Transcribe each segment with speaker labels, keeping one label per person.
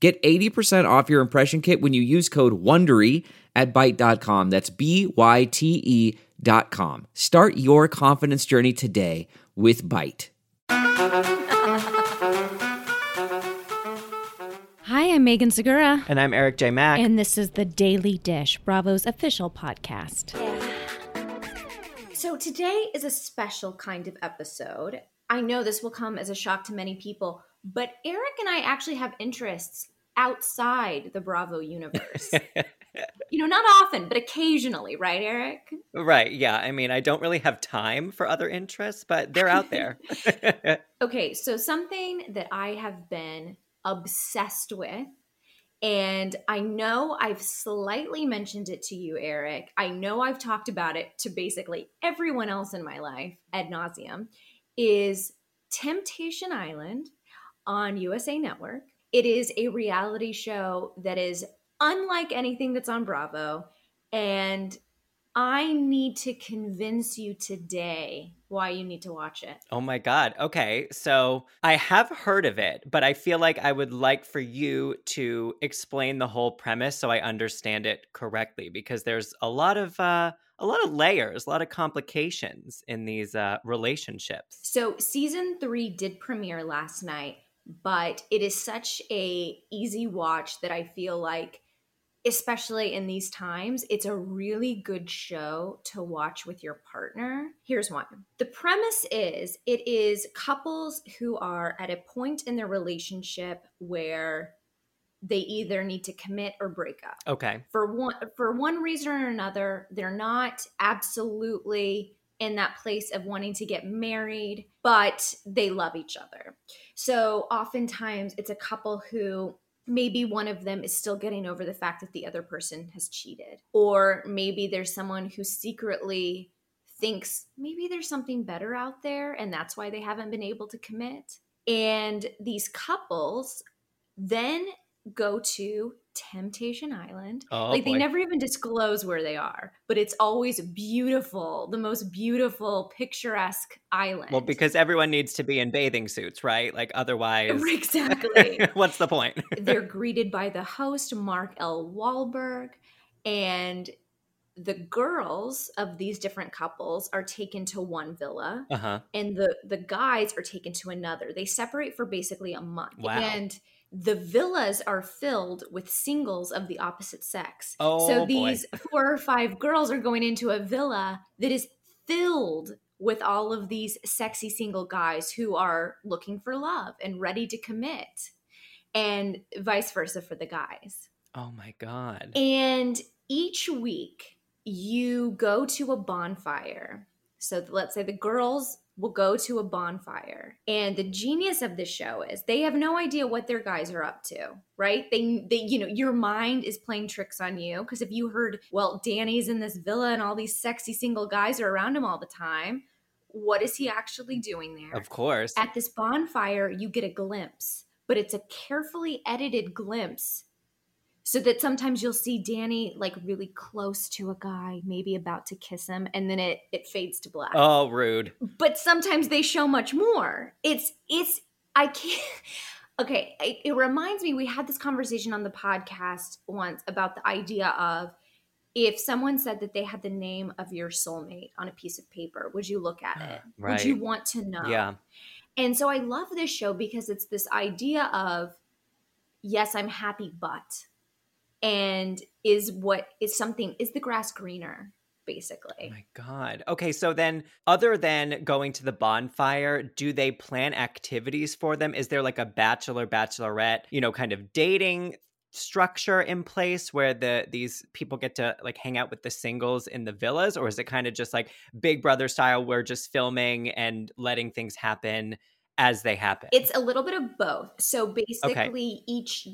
Speaker 1: Get 80% off your impression kit when you use code WONDERY at Byte.com. That's B-Y-T-E dot com. Start your confidence journey today with Byte.
Speaker 2: Hi, I'm Megan Segura.
Speaker 3: And I'm Erik J. Mac.
Speaker 2: And this is the Daily Dish, Bravo's official podcast.
Speaker 4: So today is a special kind of episode. I know this will come as a shock to many people, but Erik and I actually have interests outside the Bravo universe. you know, not often, but occasionally, right, Erik?
Speaker 3: Right. Yeah. I mean, I don't really have time for other interests, but they're out there.
Speaker 4: okay. So, something that I have been obsessed with, and I know I've slightly mentioned it to you, Erik. I know I've talked about it to basically everyone else in my life ad nauseum, is Temptation Island on USA Network. It is a reality show that is unlike anything that's on Bravo. And I need to convince you today why you need to watch it.
Speaker 3: Oh my God. Okay. So I have heard of it, but I feel like I would like for you to explain the whole premise so I understand it correctly because there's a lot of, uh, a lot of layers, a lot of complications in these uh, relationships.
Speaker 4: So season three did premiere last night, but it is such a easy watch that I feel like especially in these times, it's a really good show to watch with your partner. Here's one. The premise is it is couples who are at a point in their relationship where they either need to commit or break up.
Speaker 3: Okay.
Speaker 4: For one for one reason or another, they're not absolutely in that place of wanting to get married, but they love each other. So oftentimes it's a couple who maybe one of them is still getting over the fact that the other person has cheated. Or maybe there's someone who secretly thinks maybe there's something better out there and that's why they haven't been able to commit. And these couples then go to Temptation Island.
Speaker 3: Oh,
Speaker 4: like
Speaker 3: boy.
Speaker 4: they never even disclose where they are, but it's always beautiful, the most beautiful, picturesque island.
Speaker 3: Well, because everyone needs to be in bathing suits, right? Like otherwise,
Speaker 4: exactly.
Speaker 3: what's the point?
Speaker 4: They're greeted by the host, Mark L. Walberg, and the girls of these different couples are taken to one villa
Speaker 3: Uh huh.
Speaker 4: and the the guys are taken to another. They separate for basically a month.
Speaker 3: Wow.
Speaker 4: And the villas are filled with singles of the opposite sex.
Speaker 3: Oh,
Speaker 4: so
Speaker 3: boy.
Speaker 4: these four or five girls are going into a villa that is filled with all of these sexy single guys who are looking for love and ready to commit. And vice versa for the guys.
Speaker 3: Oh my God.
Speaker 4: And each week you go to a bonfire. So let's say the girls will go to a bonfire. And the genius of this show is they have no idea what their guys are up to, right? They they you know, your mind is playing tricks on you because if you heard, well, Danny's in this villa and all these sexy single guys are around him all the time, what is he actually doing there?
Speaker 3: Of course.
Speaker 4: At this bonfire, you get a glimpse, but it's a carefully edited glimpse so that sometimes you'll see Danny like really close to a guy, maybe about to kiss him, and then it it fades to black.
Speaker 3: Oh, rude.
Speaker 4: But sometimes they show much more. It's it's I can't. Okay, it, it reminds me we had this conversation on the podcast once about the idea of if someone said that they had the name of your soulmate on a piece of paper, would you look at it? Would you want to know?
Speaker 3: Yeah.
Speaker 4: And so I love this show because it's this idea of yes, I'm happy, but and is what is something is the grass greener
Speaker 3: Oh
Speaker 4: basically.
Speaker 3: my God. Okay. So then, other than going to the bonfire, do they plan activities for them? Is there like a bachelor, bachelorette, you know, kind of dating structure in place where the these people get to like hang out with the singles in the villas or is it kind of just like big brother style we're just filming and letting things happen as they happen
Speaker 4: It's a little bit of both. So basically, each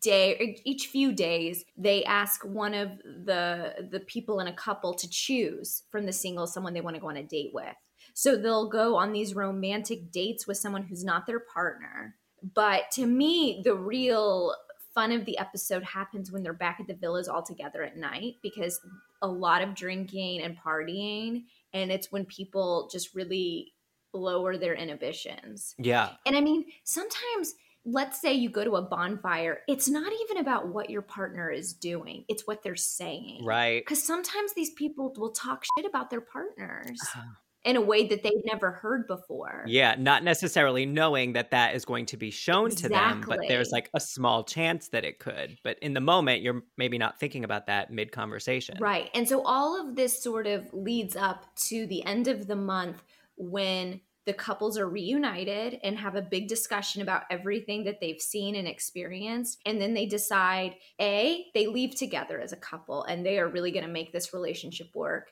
Speaker 4: day, each few days, they ask one of the the people in a couple to choose from the single someone they want to go on a date with. So they'll go on these romantic dates with someone who's not their partner. But to me, the real fun of the episode happens when they're back at the villas all together at night because a lot of drinking and partying and it's when people just really lower their inhibitions.
Speaker 3: yeah
Speaker 4: And I mean, sometimes let's say you go to a bonfire, it's not even about what your partner is doing, it's what they're saying.
Speaker 3: right
Speaker 4: Because sometimes these people will talk shit about their partners
Speaker 3: Uh-huh.
Speaker 4: in a way that they've never heard before.
Speaker 3: yeah not necessarily knowing that that is going to be shown to them but there's like a small chance that it could but in the moment you're maybe not thinking about that mid conversation
Speaker 4: Right. And so all of this sort of leads up to the end of the month when the couples are reunited and have a big discussion about everything that they've seen and experienced. And then they decide A, they leave together as a couple and they are really going to make this relationship work.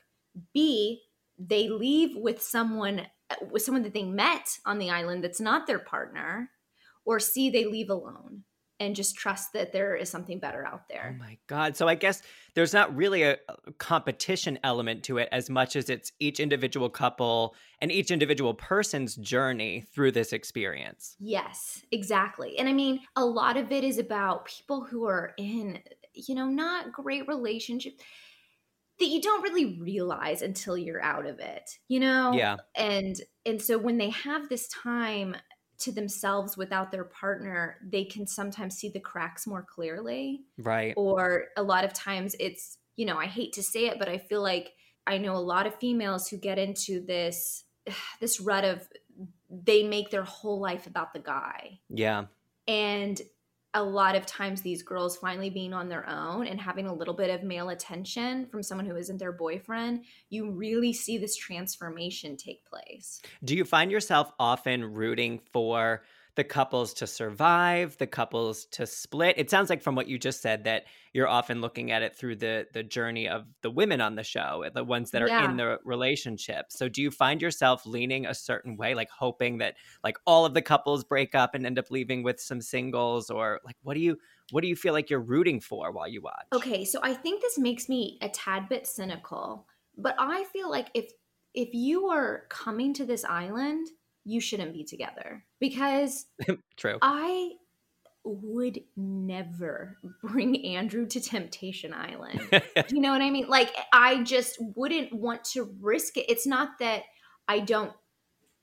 Speaker 4: B, they leave with someone with someone that they met on the island that's not their partner. Or C, they leave alone and just trust that there is something better out
Speaker 3: oh
Speaker 4: there.
Speaker 3: Oh my God. So I guess there's not really a a competition element to it as much as it's each individual couple and each individual person's journey through this experience.
Speaker 4: Yes, exactly. And I mean, a lot of it is about people who are in, you know, not great relationships that you don't really realize until you're out of it, you know?
Speaker 3: Yeah.
Speaker 4: And and so when they have this time to themselves without their partner, they can sometimes see the cracks more clearly
Speaker 3: Right.
Speaker 4: or a lot of times it's you know i hate to say it but i feel like i know a lot of females who get into this this rut of they make their whole life about the guy
Speaker 3: Yeah.
Speaker 4: and a lot of times these girls finally being on their own and having a little bit of male attention from someone who isn't their boyfriend you really see this transformation take place.
Speaker 3: Do you find yourself often rooting for the couples to survive, the couples to split? It sounds like from what you just said that you're often looking at it through the the journey of the women on the show, the ones that are
Speaker 4: Yeah.
Speaker 3: in the relationship. So do you find yourself leaning a certain way, like hoping that like all of the couples break up and end up leaving with some singles or like what do you what do you feel like you're rooting for while you watch?
Speaker 4: Okay, so I think this makes me a tad bit cynical, but I feel like if if you are coming to this island, you shouldn't be together because
Speaker 3: True.
Speaker 4: I would never bring Andrew to Temptation Island. you know what I mean? Like I just wouldn't want to risk it. It's not that I don't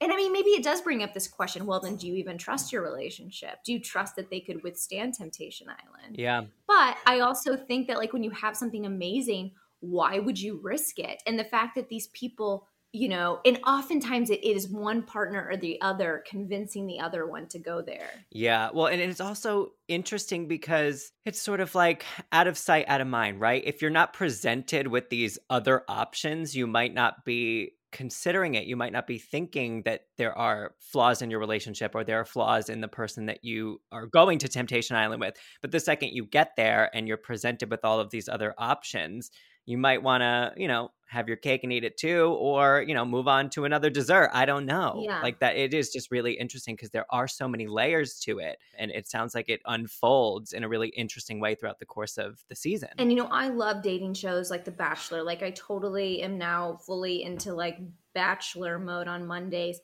Speaker 4: and I mean maybe it does bring up this question, well then do you even trust your relationship? Do you trust that they could withstand Temptation Island?
Speaker 3: yeah.
Speaker 4: But I also think that like when you have something amazing, why would you risk it? And the fact that these people, you know, and oftentimes it is one partner or the other convincing the other one to go there.
Speaker 3: Yeah. Well, and it's also interesting because it's sort of like out of sight, out of mind, right? If you're not presented with these other options, you might not be considering it. You might not be thinking that there are flaws in your relationship or there are flaws in the person that you are going to Temptation Island with. But the second you get there and you're presented with all of these other options, you might want to, you know, have your cake and eat it too, or, you know, move on to another dessert. I don't know.
Speaker 4: Yeah.
Speaker 3: Like that, it is just really interesting because there are so many layers to it. And it sounds like it unfolds in a really interesting way throughout the course of the season.
Speaker 4: And you know, I love dating shows like The Bachelor. Like I totally am now fully into like bachelor mode on Mondays.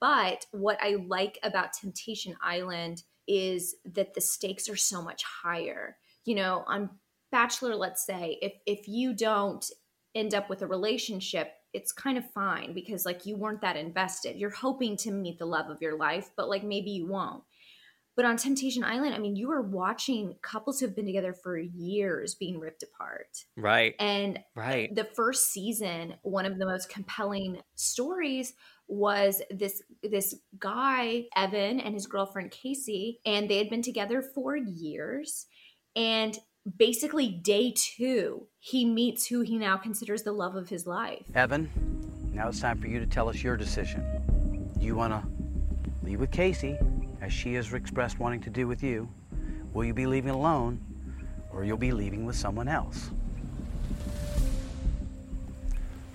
Speaker 4: But what I like about Temptation Island is that the stakes are so much higher. You know, on Bachelor, let's say, if if you don't end up with a relationship, it's kind of fine because like you weren't that invested. You're hoping to meet the love of your life, but like maybe you won't. But on Temptation Island, I mean, you are watching couples who've been together for years being ripped apart.
Speaker 3: right.
Speaker 4: And
Speaker 3: Right.
Speaker 4: the first season, one of the most compelling stories was this this guy Evan and his girlfriend Kaci and they had been together for years and basically day 2 he meets who he now considers the love of his life.
Speaker 5: Evan, now it's time for you to tell us your decision. Do you want to leave with Kaci as she has expressed wanting to do with you? Will you be leaving alone or you'll be leaving with someone else?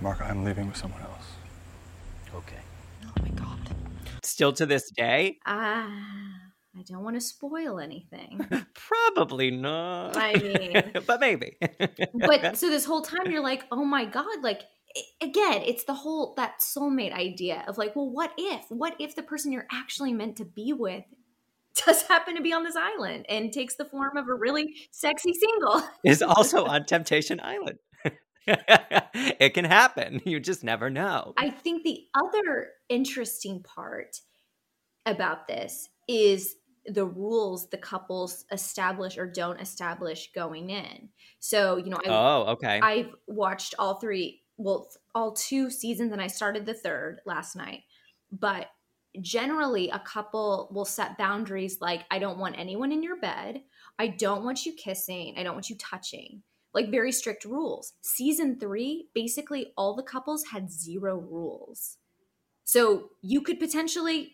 Speaker 6: Mark, I'm leaving with someone else.
Speaker 5: Okay.
Speaker 2: Oh my God.
Speaker 3: Still to this day?
Speaker 4: Ah, I don't want to spoil anything.
Speaker 3: Probably not.
Speaker 4: I mean-
Speaker 3: but maybe.
Speaker 4: but so this whole time you're like, oh my God, like again, it's the whole that soulmate idea of like, well, what if? What if the person you're actually meant to be with does happen to be on this island and takes the form of a really sexy single?
Speaker 3: is also on Temptation Island. it can happen. You just never know.
Speaker 4: I think the other interesting part about this is the rules the couples establish or don't establish going in. So, you know, I,
Speaker 3: oh, okay.
Speaker 4: I've watched all three, well, all two seasons, and I started the third last night. But generally, a couple will set boundaries like, I don't want anyone in your bed. I don't want you kissing. I don't want you touching. Like, very strict rules. Season three, basically, all the couples had zero rules. So you could potentially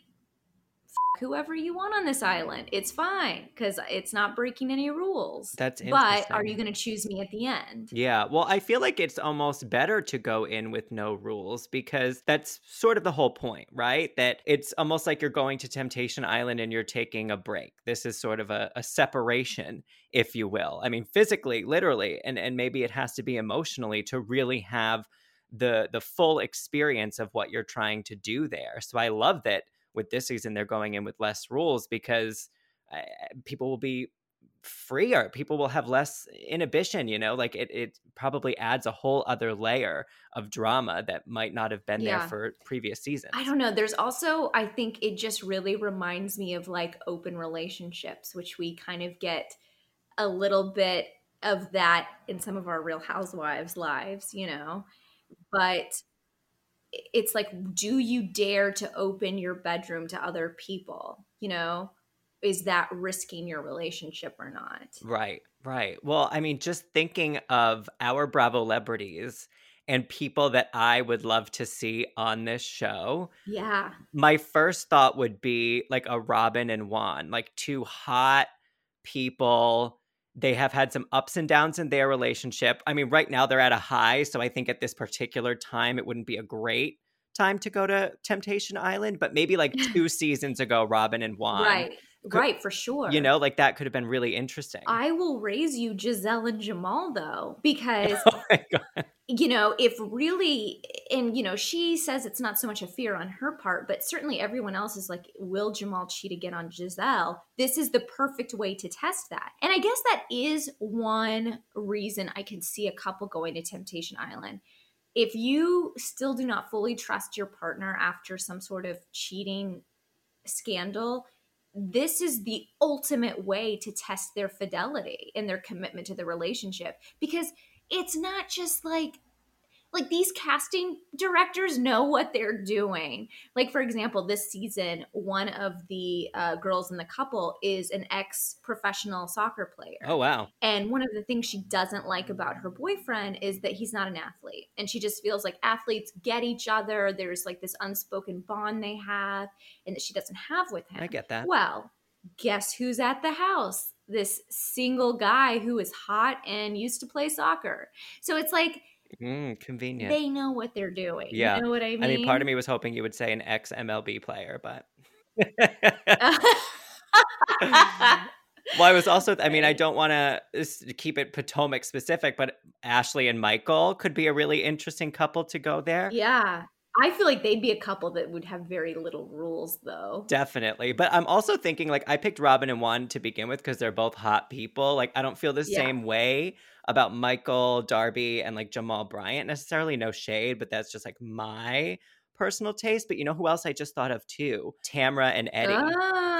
Speaker 4: whoever you want on this island. It's fine because it's not breaking any rules.
Speaker 3: That's
Speaker 4: But are you going to choose me at the end?
Speaker 3: Yeah, well, I feel like it's almost better to go in with no rules because that's sort of the whole point, right? That it's almost like you're going to Temptation Island and you're taking a break. This is sort of a, a separation, if you will. I mean, physically, literally, and, and maybe it has to be emotionally to really have the the full experience of what you're trying to do there. So I love that with this season they're going in with less rules because uh, people will be freer people will have less inhibition you know like it, it probably adds a whole other layer of drama that might not have been
Speaker 4: Yeah.
Speaker 3: there for previous seasons
Speaker 4: I don't know. There's also, I think it just really reminds me of like open relationships, which we kind of get a little bit of that in some of our Real Housewives lives, you know? But it's like, do you dare to open your bedroom to other people? You know? Is that risking your relationship or not?
Speaker 3: right right well i mean just thinking of our bravo celebrities and people that i would love to see on this show
Speaker 4: Yeah.
Speaker 3: my first thought would be like a Robyn and Juan, like two hot people. They have had some ups and downs in their relationship. I mean, right now they're at a high, so I think at this particular time it wouldn't be a great time to go to Temptation Island, but maybe like two seasons ago, Robyn and Juan.
Speaker 4: Right.
Speaker 3: Could-
Speaker 4: right, for sure.
Speaker 3: You know, like that could have been really interesting.
Speaker 4: I will raise you Gizelle and Jamal though, oh because
Speaker 3: oh my god.
Speaker 4: You know, if really, and you know, she says it's not so much a fear on her part, but certainly everyone else is like, will Jamal cheat again on Gizelle? This is the perfect way to test that. And I guess that is one reason I can see a couple going to Temptation Island. If you still do not fully trust your partner after some sort of cheating scandal, this is the ultimate way to test their fidelity and their commitment to the relationship because it's not just like like these casting directors know what they're doing like for example this season one of the uh, girls in the couple is an ex-professional soccer player
Speaker 3: Oh wow.
Speaker 4: and one of the things she doesn't like about her boyfriend is that he's not an athlete. And she just feels like athletes get each other. There's like this unspoken bond they have and that she doesn't have with him.
Speaker 3: I get that.
Speaker 4: Well, guess who's at the house? This single guy who is hot and used to play soccer. So it's like
Speaker 3: Mm, convenient.
Speaker 4: they know what they're doing.
Speaker 3: Yeah.
Speaker 4: You know what I mean?
Speaker 3: I mean, part of me was hoping you would say an ex MLB player, but Well, I was also, I mean, I don't want to keep it Potomac specific, but Ashley and Michael could be a really interesting couple to go there.
Speaker 4: yeah. I feel like they'd be a couple that would have very little rules though.
Speaker 3: Definitely. But I'm also thinking, like, I picked Robyn and Juan to begin with because they're both hot people. Like, I don't feel the
Speaker 4: Yeah.
Speaker 3: same way about Michael, Darby, and like Jamal Bryant necessarily. No shade, but that's just like my personal taste. But you know who else I just thought of too? Tamra and Eddie.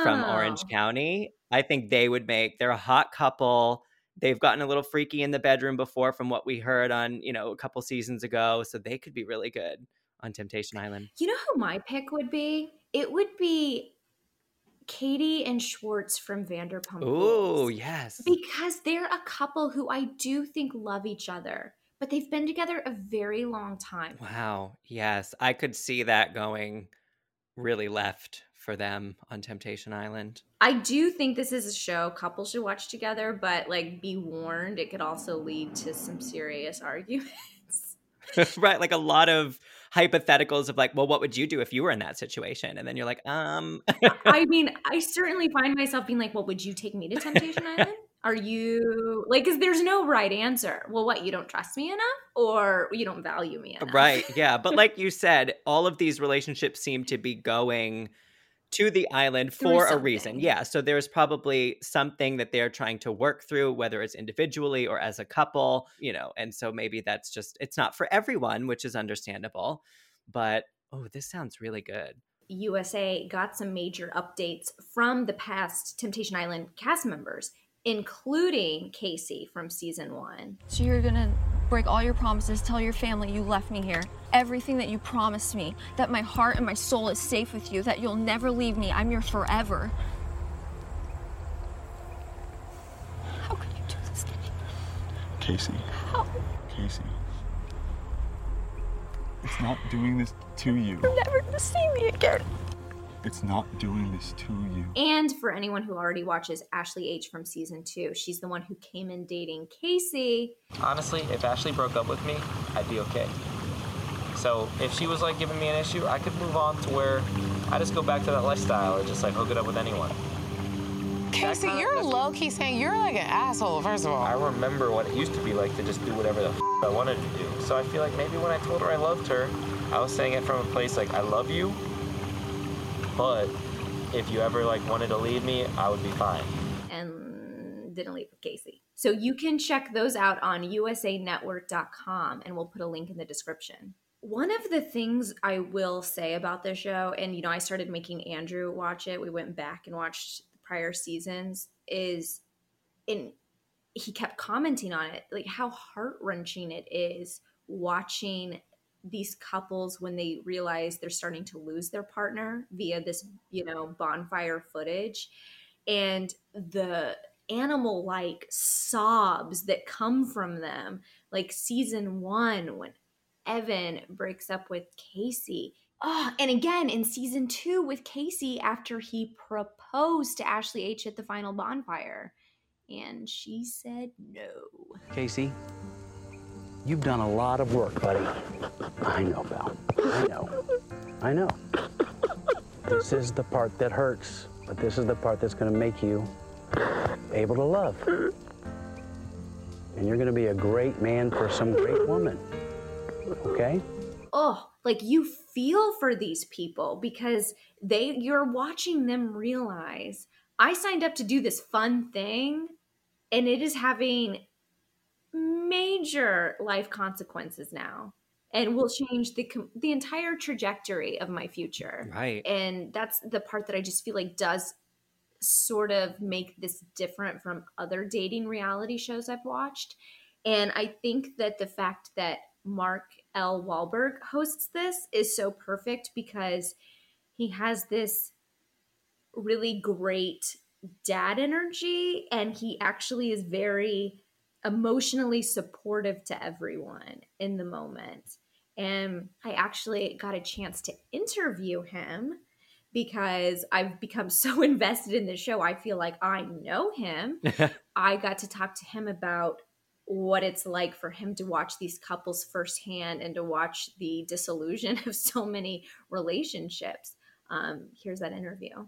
Speaker 3: from Orange
Speaker 4: Oh.
Speaker 3: County. I think they would make they're a hot couple. They've gotten a little freaky in the bedroom before from what we heard on, you know, a couple seasons ago, so they could be really good on Temptation Island?
Speaker 4: You know who my pick would be? It would be Katie and Schwartz from Vanderpump
Speaker 3: Oh, yes.
Speaker 4: Because they're a couple who I do think love each other, but they've been together a very long time.
Speaker 3: Wow. Yes. I could see that going really left for them on Temptation Island.
Speaker 4: I do think this is a show couples should watch together, but like be warned, it could also lead to some serious arguments.
Speaker 3: right. Like a lot of hypotheticals of like, well, what would you do if you were in that situation? And then you're like, um,
Speaker 4: I mean, I certainly find myself being like, well, would you take me to Temptation Island? Are you like, because there's no right answer. Well, what, you don't trust me enough or you don't value me enough?
Speaker 3: right. Yeah. But like you said, all of these relationships seem to be going to the island for a reason. Yeah. So there's probably something that they're trying to work through, whether it's individually or as a couple, you know, and so maybe that's just, it's not for everyone, which is understandable. But oh, this sounds really good.
Speaker 4: USA got some major updates from the past Temptation Island cast members, including Kaci from season one.
Speaker 7: So you're gonna break all your promises, tell your family you left me here. Everything that you promised me, that my heart and my soul is safe with you, that you'll never leave me, I'm your forever. How could you do this to me?
Speaker 6: Casey.
Speaker 7: How?
Speaker 6: Casey. It's not doing this to you.
Speaker 7: You're never gonna see me again.
Speaker 6: It's not doing this to you.
Speaker 4: And for anyone who already watches Ashley H from season two, she's the one who came in dating Casey.
Speaker 8: Honestly, if Ashley broke up with me, I'd be okay. So if she was like giving me an issue, I could move on to where I just go back to that lifestyle and just like hook it up with anyone.
Speaker 9: Casey, you're
Speaker 8: that's-
Speaker 9: low key saying you're like an asshole, first of all.
Speaker 8: I remember what it used to be like to just do whatever the f- I wanted to do. So I feel like maybe when I told her I loved her, I was saying it from a place like I love you, but if you ever like wanted to leave me, I would be fine.
Speaker 4: and didn't leave with Casey. So you can check those out on usanetwork.com and we'll put a link in the description. One of the things I will say about this show, and you know, I started making Andrew watch it, we went back and watched the prior seasons, is in he kept commenting on it, like how heart wrenching it is watching these couples when they realize they're starting to lose their partner via this, you know, bonfire footage and the animal like sobs that come from them like season 1 when Evan breaks up with Kaci. Oh and again in season 2 with Casey after he proposed to Ashley H at the final bonfire and she said no.
Speaker 5: Casey, you've done a lot of work, buddy. I know, Val. I know. I know. This is the part that hurts, but this is the part that's going to make you able to love. And you're going to be a great man for some great woman. Okay?
Speaker 4: oh like you feel for these people because they you're watching them realize i signed up to do this fun thing and it is having major life consequences now and will change the the entire trajectory of my future.
Speaker 3: Right.
Speaker 4: and that's the part that i just feel like does sort of make this different from other dating reality shows i've watched. And i think that the fact that mark l. Walberg hosts this is so perfect because he has this really great dad energy and he actually is very emotionally supportive to everyone in the moment and i actually got a chance to interview him because I've become so invested in the show. I feel like I know him. I got to talk to him about what it's like for him to watch these couples firsthand and to watch the disillusion of so many relationships. Um, here's that interview.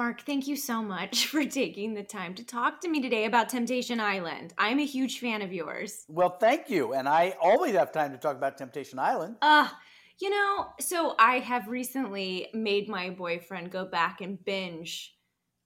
Speaker 4: Mark, thank you so much for taking the time to talk to me today about Temptation Island. I'm a huge fan of yours.
Speaker 5: Well, thank you. And I always have time to talk about Temptation Island.
Speaker 4: Uh, you know, so I have recently made my boyfriend go back and binge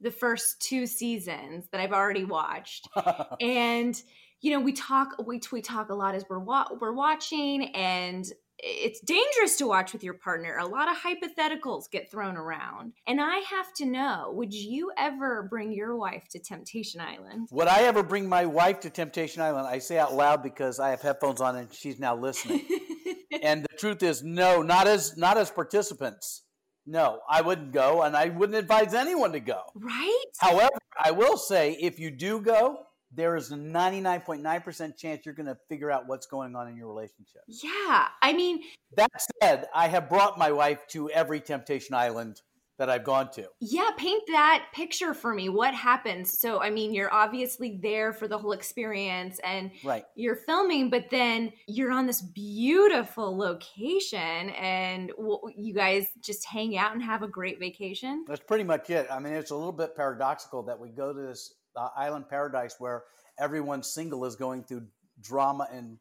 Speaker 4: the first two seasons that I've already watched. and you know, we talk we we talk a lot as we're wa- we're watching and it's dangerous to watch with your partner. A lot of hypotheticals get thrown around. And I have to know, would you ever bring your wife to Temptation Island?
Speaker 5: Would I ever bring my wife to Temptation Island? I say out loud because I have headphones on and she's now listening. and the truth is no, not as not as participants. No, I wouldn't go and I wouldn't advise anyone to go.
Speaker 4: Right?
Speaker 5: However, I will say if you do go, there is a 99.9% chance you're going to figure out what's going on in your relationship.
Speaker 4: Yeah. I mean,
Speaker 5: that said, I have brought my wife to every Temptation Island that I've gone to.
Speaker 4: Yeah, paint that picture for me. What happens? So, I mean, you're obviously there for the whole experience and
Speaker 5: right.
Speaker 4: you're filming, but then you're on this beautiful location and you guys just hang out and have a great vacation.
Speaker 5: That's pretty much it. I mean, it's a little bit paradoxical that we go to this uh, island paradise where everyone single is going through drama and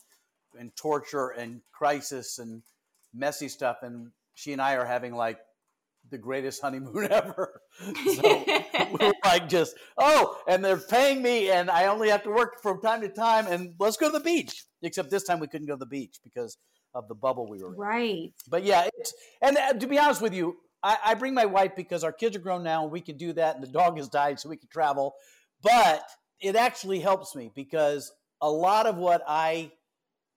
Speaker 5: and torture and crisis and messy stuff and she and I are having like the greatest honeymoon ever. So we're like just, oh, and they're paying me and I only have to work from time to time and let's go to the beach. Except this time we couldn't go to the beach because of the bubble we were in.
Speaker 4: Right.
Speaker 5: But yeah, it's and uh, to be honest with you, I, I bring my wife because our kids are grown now and we can do that and the dog has died so we can travel. But it actually helps me because a lot of what I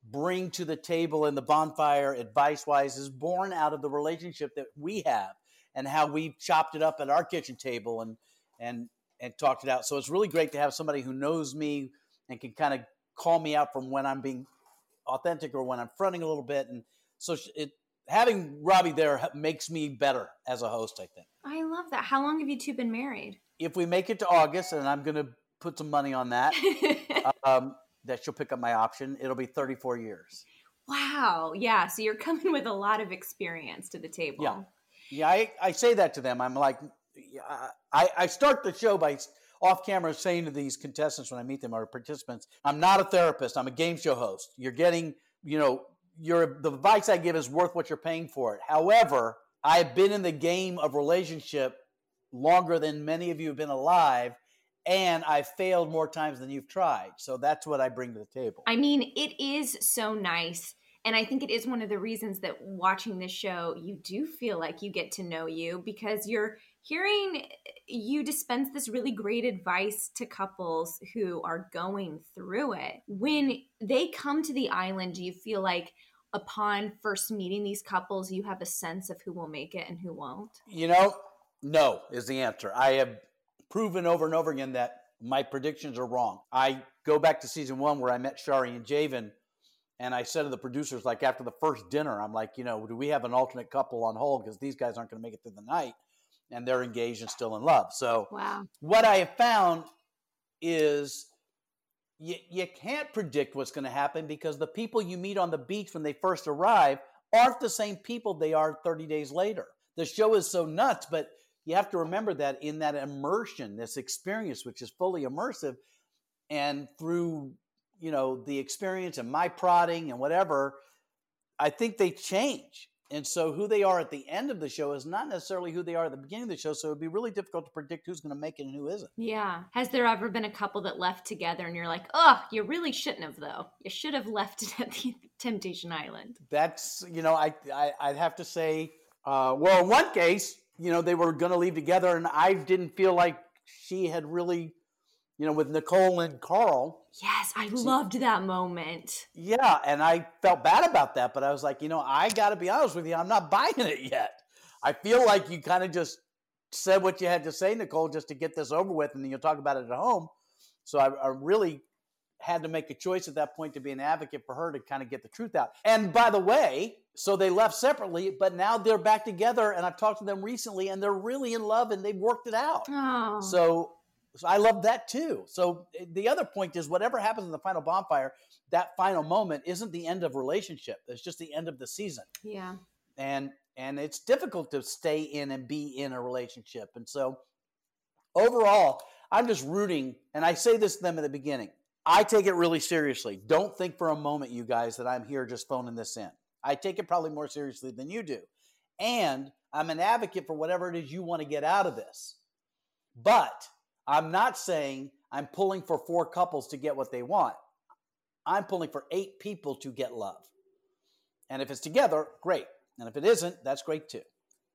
Speaker 5: bring to the table in the bonfire advice wise is born out of the relationship that we have and how we've chopped it up at our kitchen table and and and talked it out. So it's really great to have somebody who knows me and can kind of call me out from when I'm being authentic or when I'm fronting a little bit. And so it having Robbie there makes me better as a host. I think.
Speaker 4: I love that. How long have you two been married?
Speaker 5: If we make it to August, and I'm going to put some money on that, um, that she'll pick up my option. It'll be 34 years.
Speaker 4: Wow. Yeah. So you're coming with a lot of experience to the table.
Speaker 5: Yeah. Yeah. I, I say that to them. I'm like, I, I start the show by off camera saying to these contestants when I meet them or participants, I'm not a therapist. I'm a game show host. You're getting, you know, your the advice I give is worth what you're paying for it. However, I've been in the game of relationship longer than many of you have been alive and I've failed more times than you've tried. So that's what I bring to the table.
Speaker 4: I mean, it is so nice. And I think it is one of the reasons that watching this show, you do feel like you get to know you because you're hearing you dispense this really great advice to couples who are going through it. When they come to the island, do you feel like upon first meeting these couples, you have a sense of who will make it and who won't?
Speaker 5: You know, no is the answer. I have proven over and over again that my predictions are wrong. I go back to season one where I met Shari and Javen, and I said to the producers, like after the first dinner, I'm like, you know, do we have an alternate couple on hold because these guys aren't going to make it through the night, and they're engaged and still in love. So,
Speaker 4: wow.
Speaker 5: what I have found is you, you can't predict what's going to happen because the people you meet on the beach when they first arrive aren't the same people they are 30 days later. The show is so nuts, but you have to remember that in that immersion, this experience, which is fully immersive, and through you know the experience and my prodding and whatever, I think they change. And so who they are at the end of the show is not necessarily who they are at the beginning of the show. So it'd be really difficult to predict who's going to make it and who isn't.
Speaker 4: Yeah. Has there ever been a couple that left together and you're like, oh, you really shouldn't have though. You should have left it at the Temptation Island.
Speaker 5: That's you know I, I would have to say uh, well in one case you know they were going to leave together and I didn't feel like she had really, you know, with Nicole and Karl.
Speaker 4: Yes, I loved that moment.
Speaker 5: Yeah, and I felt bad about that, but I was like, you know, I got to be honest with you, I'm not buying it yet. I feel like you kind of just said what you had to say, Nicole, just to get this over with, and then you'll talk about it at home. So I, I really had to make a choice at that point to be an advocate for her to kind of get the truth out. And by the way, so they left separately, but now they're back together. And I've talked to them recently, and they're really in love, and they've worked it out.
Speaker 4: Oh.
Speaker 5: So, so I love that too. So eh, the other point is, whatever happens in the final bonfire, that final moment isn't the end of relationship. It's just the end of the season.
Speaker 4: Yeah.
Speaker 5: And and it's difficult to stay in and be in a relationship. And so overall, I'm just rooting, and I say this to them at the beginning. I take it really seriously. Don't think for a moment, you guys, that I'm here just phoning this in. I take it probably more seriously than you do. And I'm an advocate for whatever it is you want to get out of this. But I'm not saying I'm pulling for four couples to get what they want. I'm pulling for eight people to get love. And if it's together, great. And if it isn't, that's great too.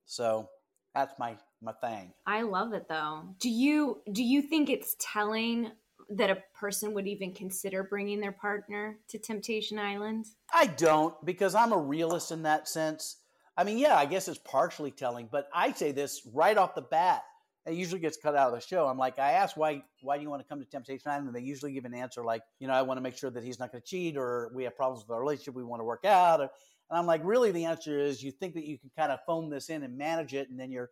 Speaker 5: So that's my my thing.
Speaker 4: I love it though. Do you do you think it's telling that a person would even consider bringing their partner to Temptation Island?
Speaker 5: I don't because I'm a realist in that sense. I mean, yeah, I guess it's partially telling, but I say this right off the bat. It usually gets cut out of the show. I'm like, I ask why why do you want to come to Temptation Island? And they usually give an answer like, you know, I want to make sure that he's not going to cheat, or we have problems with our relationship, we want to work out. Or, and I'm like, really, the answer is you think that you can kind of phone this in and manage it, and then your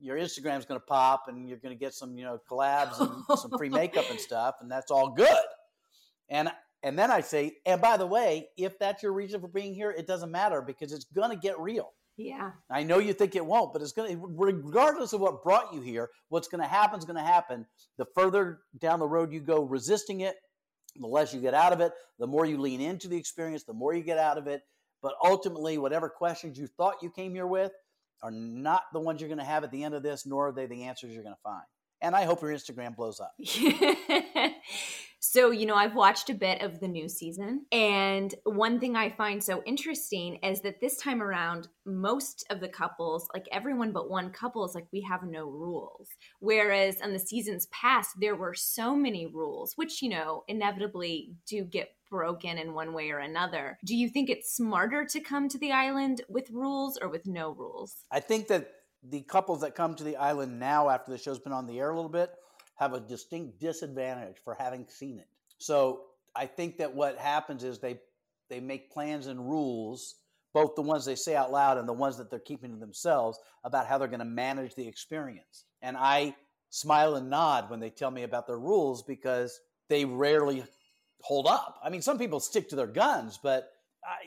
Speaker 5: your Instagram's going to pop, and you're going to get some, you know, collabs and some free makeup and stuff, and that's all good. And and then I say, and by the way, if that's your reason for being here, it doesn't matter because it's going to get real.
Speaker 4: Yeah.
Speaker 5: I know you think it won't, but it's going to, regardless of what brought you here, what's going to happen is going to happen. The further down the road you go resisting it, the less you get out of it, the more you lean into the experience, the more you get out of it. But ultimately, whatever questions you thought you came here with are not the ones you're going to have at the end of this, nor are they the answers you're going to find. And I hope your Instagram blows up.
Speaker 4: so, you know, I've watched a bit of the new season. And one thing I find so interesting is that this time around, most of the couples, like everyone but one couple, is like, we have no rules. Whereas in the seasons past, there were so many rules, which, you know, inevitably do get broken in one way or another. Do you think it's smarter to come to the island with rules or with no rules?
Speaker 5: I think that the couples that come to the island now after the show's been on the air a little bit have a distinct disadvantage for having seen it. So I think that what happens is they they make plans and rules, both the ones they say out loud and the ones that they're keeping to themselves about how they're going to manage the experience. And I smile and nod when they tell me about their rules because they rarely hold up. I mean, some people stick to their guns, but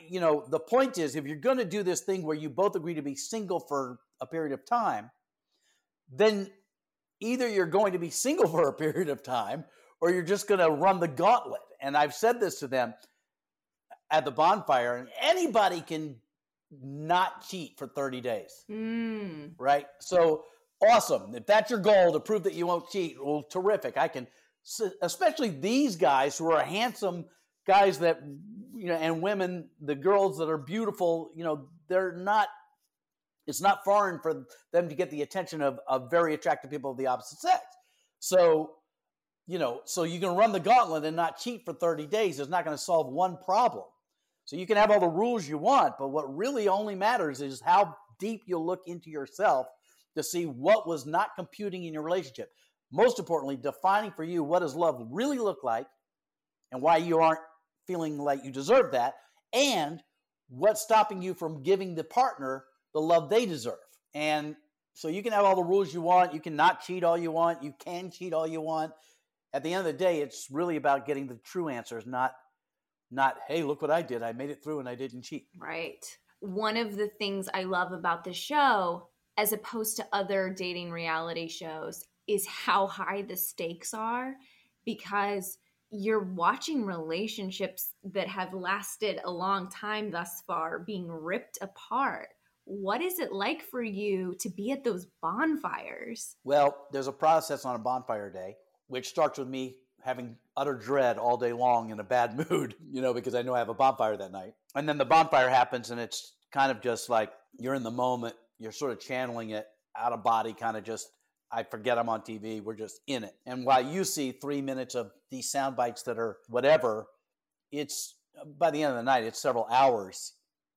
Speaker 5: you know, the point is if you're going to do this thing where you both agree to be single for a period of time, then either you're going to be single for a period of time or you're just going to run the gauntlet. And I've said this to them at the bonfire, and anybody can not cheat for 30 days.
Speaker 4: Mm.
Speaker 5: Right? So awesome. If that's your goal to prove that you won't cheat, well, terrific. I can, especially these guys who are handsome guys that, you know, and women, the girls that are beautiful, you know, they're not it's not foreign for them to get the attention of, of very attractive people of the opposite sex. So, you know, so you can run the gauntlet and not cheat for 30 days is not going to solve one problem. So you can have all the rules you want, but what really only matters is how deep you'll look into yourself to see what was not computing in your relationship. Most importantly, defining for you what does love really look like and why you aren't feeling like you deserve that, and what's stopping you from giving the partner the love they deserve. And so you can have all the rules you want. You can not cheat all you want. You can cheat all you want. At the end of the day, it's really about getting the true answers, not not hey, look what I did. I made it through and I didn't cheat.
Speaker 4: Right. One of the things I love about the show as opposed to other dating reality shows is how high the stakes are because you're watching relationships that have lasted a long time thus far being ripped apart what is it like for you to be at those bonfires?
Speaker 5: Well, there's a process on a bonfire day, which starts with me having utter dread all day long in a bad mood, you know, because I know I have a bonfire that night. And then the bonfire happens, and it's kind of just like you're in the moment, you're sort of channeling it out of body, kind of just. I forget I'm on TV. We're just in it. And while you see three minutes of these sound bites that are whatever, it's by the end of the night, it's several hours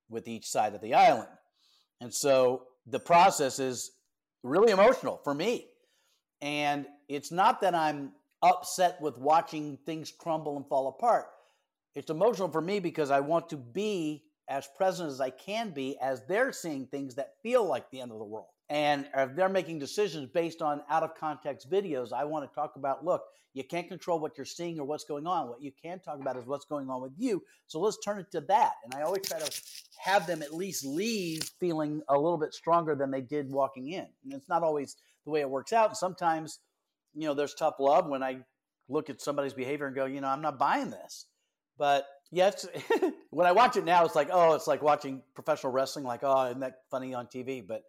Speaker 5: with each side of the island. And so the process is really emotional for me. And it's not that I'm upset with watching things crumble and fall apart. It's emotional for me because I want to be as present as I can be as they're seeing things that feel like the end of the world. And if they're making decisions based on out of context videos, I want to talk about look, you can't control what you're seeing or what's going on. What you can talk about is what's going on with you. So let's turn it to that. And I always try to have them at least leave feeling a little bit stronger than they did walking in. And it's not always the way it works out. And sometimes, you know, there's tough love when I look at somebody's behavior and go, you know, I'm not buying this. But yes, when I watch it now, it's like, oh, it's like watching professional wrestling. Like, oh, isn't that funny on TV? But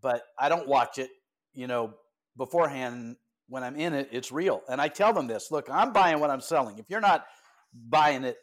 Speaker 5: but I don't watch it, you know, beforehand. When I'm in it, it's real. And I tell them this look, I'm buying what I'm selling. If you're not buying it,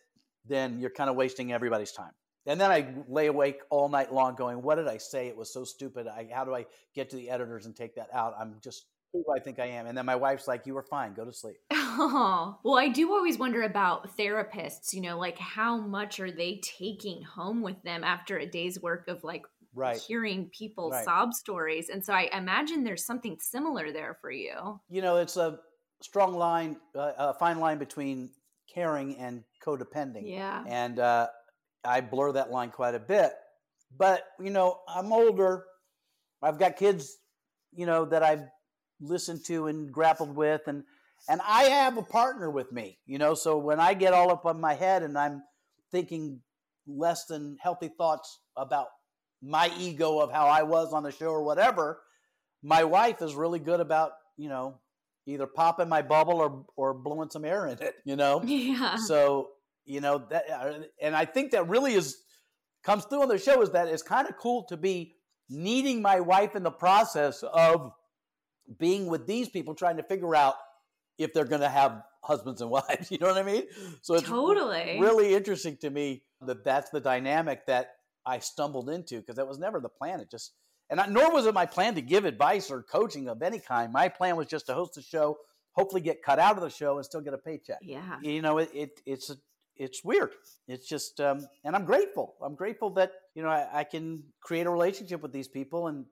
Speaker 5: then you're kind of wasting everybody's time. And then I lay awake all night long going, what did I say? It was so stupid. I, how do I get to the editors and take that out? I'm just who I think I am. And then my wife's like, you were fine. Go to sleep.
Speaker 4: Oh, well, I do always wonder about therapists, you know, like how much are they taking home with them after a day's work of like
Speaker 5: right.
Speaker 4: hearing people's
Speaker 5: Right.
Speaker 4: sob stories. And so I imagine there's something similar there for you.
Speaker 5: you know, it's a strong line, uh, a fine line between caring and codependent.
Speaker 4: Yeah.
Speaker 5: And uh, I blur that line quite a bit. But, you know, I'm older. I've got kids, you know, that I've listened to and grappled with. And, and I have a partner with me, you know, so when I get all up on my head and I'm thinking less than healthy thoughts about my ego of how I was on the show or whatever, my wife is really good about, you know, either popping my bubble or or blowing some air in it, you know.
Speaker 4: Yeah.
Speaker 5: So you know that, and I think that really is comes through on the show is that it's kind of cool to be needing my wife in the process of being with these people, trying to figure out if they're going to have husbands and wives. You know what I mean? So it's
Speaker 4: Totally.
Speaker 5: really interesting to me that that's the dynamic that I stumbled into because that was never the plan. It just and I, nor was it my plan to give advice or coaching of any kind. My plan was just to host a show, hopefully get cut out of the show and still get a paycheck.
Speaker 4: Yeah.
Speaker 5: You know, it, it it's it's weird. It's just, um, and I'm grateful. I'm grateful that you know I, I can create a relationship with these people, and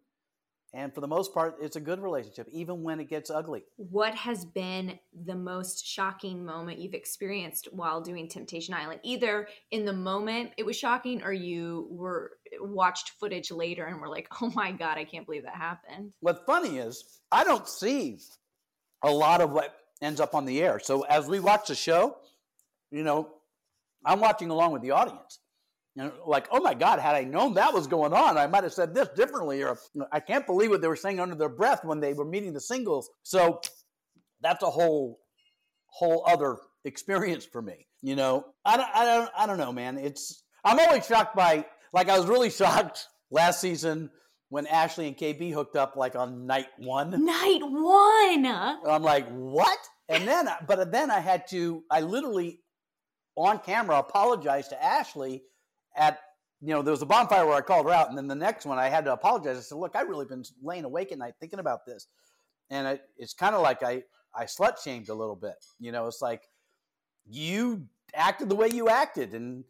Speaker 5: and for the most part, it's a good relationship, even when it gets ugly.
Speaker 4: What has been the most shocking moment you've experienced while doing Temptation Island? Either in the moment it was shocking, or you were watched footage later and were like, "Oh my god, I can't believe that happened."
Speaker 5: What's funny is I don't see a lot of what ends up on the air. So as we watch the show, you know, I'm watching along with the audience. Know, like, oh my God, had I known that was going on, I might have said this differently. Or you know, I can't believe what they were saying under their breath when they were meeting the singles. So that's a whole whole other experience for me. You know, I don't, I don't, I don't know, man. It's I'm always shocked by like I was really shocked last season when Ashley and KB hooked up like on night one.
Speaker 4: Night one.
Speaker 5: I'm like, what? And then, but then I had to, I literally on camera apologized to Ashley at, you know, there was a bonfire where I called her out. And then the next one I had to apologize. I said, look, I've really been laying awake at night thinking about this. And it, it's kind of like I, I slut shamed a little bit. You know, it's like you acted the way you acted and,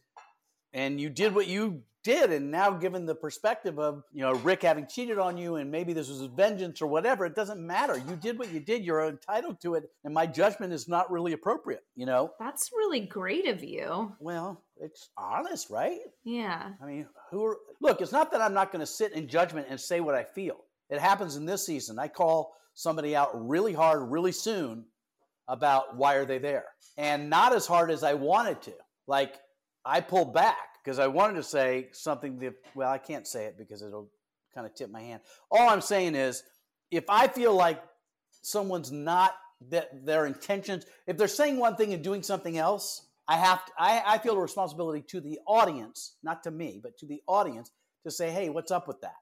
Speaker 5: and you did what you did and now given the perspective of you know rick having cheated on you and maybe this was vengeance or whatever it doesn't matter you did what you did you're entitled to it and my judgment is not really appropriate you know
Speaker 4: That's really great of you.
Speaker 5: well it's honest right?
Speaker 4: Yeah.
Speaker 5: i mean who are look it's not that i'm not going to sit in judgment and say what i feel. It happens in this season. I call somebody out really hard really soon about why are they there. And not as hard as i wanted to. Like i pulled back because I wanted to say something that, well, I can't say it because it'll kind of tip my hand. All I'm saying is, if I feel like someone's not that their intentions, if they're saying one thing and doing something else, I have to, I, I feel a responsibility to the audience, not to me, but to the audience to say, hey, what's up with that?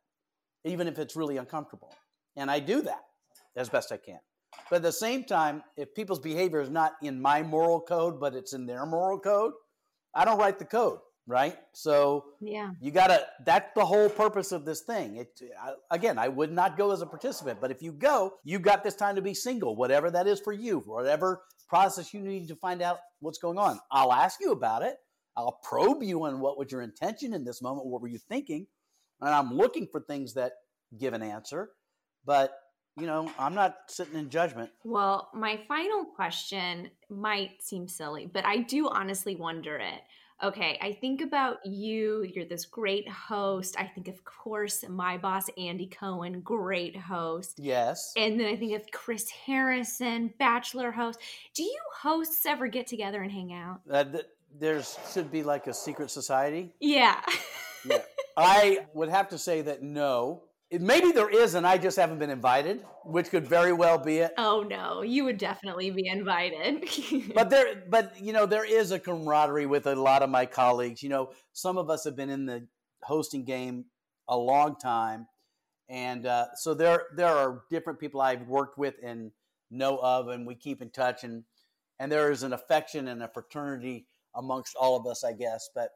Speaker 5: Even if it's really uncomfortable. And I do that as best I can. But at the same time, if people's behavior is not in my moral code, but it's in their moral code, I don't write the code. right? So
Speaker 4: Yeah.
Speaker 5: you gotta. That's the whole purpose of this thing. It I, again, I would not go as a participant, but if you go, you've got this time to be single, whatever that is for you, whatever process you need to find out what's going on. I'll ask you about it. I'll probe you on what was your intention in this moment. What were you thinking? And I'm looking for things that give an answer, but you know, I'm not sitting in judgment.
Speaker 4: Well, my final question might seem silly, but I do honestly wonder it. Okay, I think about you. You're this great host. I think, of course, my boss, Andy Cohen, great host.
Speaker 5: Yes.
Speaker 4: And then I think of Chris Harrison, Bachelor host. Do you hosts ever get together and hang out?
Speaker 5: Uh, th- there's should be like a secret society.
Speaker 4: Yeah.
Speaker 5: Yeah. I would have to say that no. Maybe there is, and I just haven't been invited, which could very well be it.
Speaker 4: Oh no, you would definitely be invited.
Speaker 5: But there, but you know, there is a camaraderie with a lot of my colleagues. You know, some of us have been in the hosting game a long time, and uh, so there there are different people I've worked with and know of, and we keep in touch, and and there is an affection and a fraternity amongst all of us, I guess. But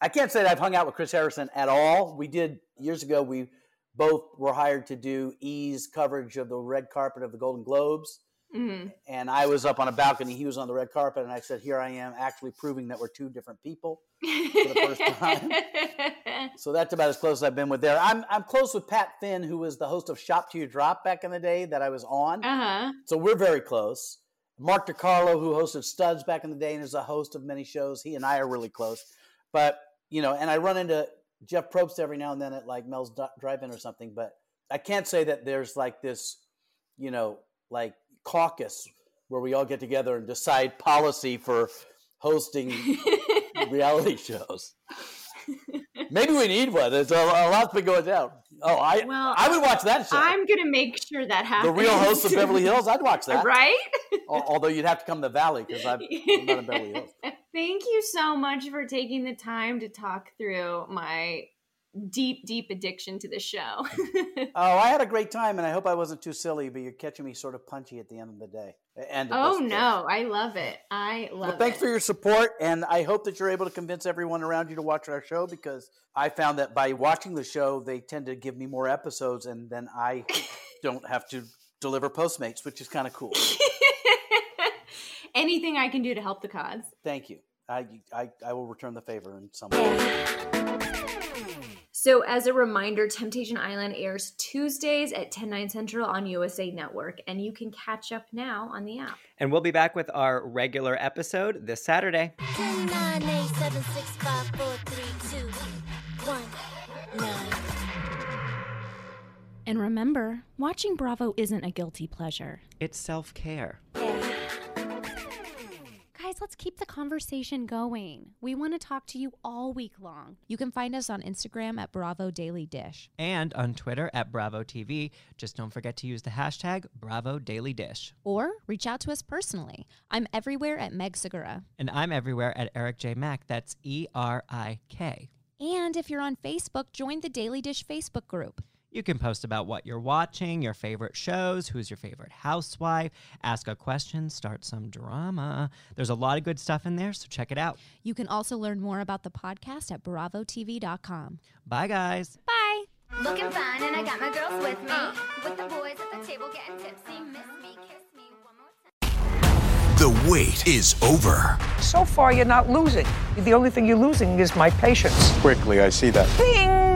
Speaker 5: I can't say that I've hung out with Chris Harrison at all. We did years ago. We both were hired to do E's coverage of the red carpet of the Golden Globes.
Speaker 4: Mhm.
Speaker 5: And I was up on a balcony. He was on the red carpet, and I said, "Here I am, actually proving that we're two different people for the first time." so that's about as close as I've been with there. I'm I'm close with Pat Finn, who was the host of Shop 'til You Drop back in the day that I was on.
Speaker 4: Uh huh.
Speaker 5: So we're very close. Mark DeCarlo, who hosted Studs back in the day and is a host of many shows, he and I are really close. But you know, and I run into Jeff Probst every now and then at like Mel's Drive-In or something. But I can't say that there's like this, you know, like caucus where we all get together and decide policy for hosting reality shows. Maybe we need one. There's a, a lot's been going down. Oh, I
Speaker 4: Well,
Speaker 5: I would watch that show.
Speaker 4: I'm gonna make sure that happens. the.
Speaker 5: Real host of Beverly Hills. I'd watch that.
Speaker 4: Right?
Speaker 5: Although you'd have to come to the Valley because I'm I'm not in Beverly Hills.
Speaker 4: Thank you so much for taking the time to talk through my deep, deep addiction to the show.
Speaker 5: Oh, I had a great time, and I hope I wasn't too silly. But you're catching me sort of punchy at the end of the day. Uh, end of
Speaker 4: oh no, I love it. I love
Speaker 5: Well, thanks
Speaker 4: it.
Speaker 5: for your support, and I hope that you're able to convince everyone around you to watch our show because I found that by watching the show, they tend to give me more episodes, and then I don't have to deliver Postmates, which is kind of cool.
Speaker 4: Anything I can do to help the cause.
Speaker 5: Thank you. I, I, I will return the favor in some way.
Speaker 4: So, as a reminder, Temptation Island airs Tuesdays at 10, 9 central on USA Network, and you can catch up now on the app.
Speaker 3: And we'll be back with our regular episode this Saturday.
Speaker 10: 10, 9, 8, 7, 6, 5, 4, 3, 2, 1, 9.
Speaker 2: And remember, watching Bravo isn't a guilty pleasure.
Speaker 3: It's self care.
Speaker 11: Guys, let's keep the conversation going. We want to talk to you all week long. You can find us on Instagram at Bravo Daily Dish.
Speaker 3: And on Twitter at Bravo TV. Just don't forget to use the hashtag Bravo Daily Dish.
Speaker 11: Or reach out to us personally. I'm everywhere at Meg Segura.
Speaker 3: And I'm everywhere at Erik J. Mac. That's E R I K.
Speaker 11: And if you're on Facebook, join the Daily Dish Facebook group.
Speaker 3: You can post about what you're watching, your favorite shows, who's your favorite housewife, ask a question, start some drama. There's a lot of good stuff in there, so check it out.
Speaker 11: You can also learn more about the podcast at bravotv.com.
Speaker 3: Bye, guys.
Speaker 11: Bye.
Speaker 10: Looking fine, and I got my girls with me. Uh. With the boys at the table getting tipsy. Miss me, kiss me one more time.
Speaker 12: The wait is over.
Speaker 13: So far, you're not losing. The only thing you're losing is my patience.
Speaker 6: Quickly, I see that.
Speaker 13: Bing!